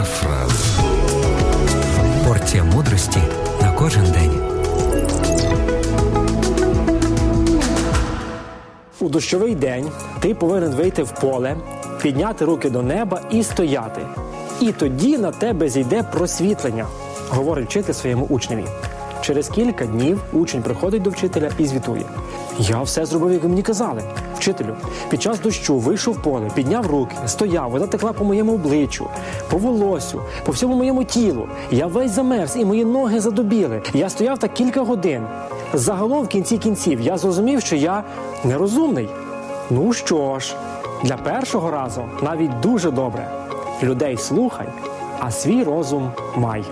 Парафраз. Порція мудрості на кожен день. У дощовий день ти повинен вийти в поле, підняти руки до неба і стояти. І тоді на тебе зійде просвітлення, говорить вчитель своєму учневі. Через кілька днів учень приходить до вчителя і звітує. Я все зробив, як ви мені казали. Вчителю, під час дощу вийшов поле, підняв руки, стояв, вода текла по моєму обличчю, по волосю, по всьому моєму тілу. Я весь замерз, і мої ноги задубіли. Я стояв так кілька годин. Загалом, в кінці кінців, я зрозумів, що я нерозумний. Ну що ж, для першого разу навіть дуже добре. Людей слухай, а свій розум май.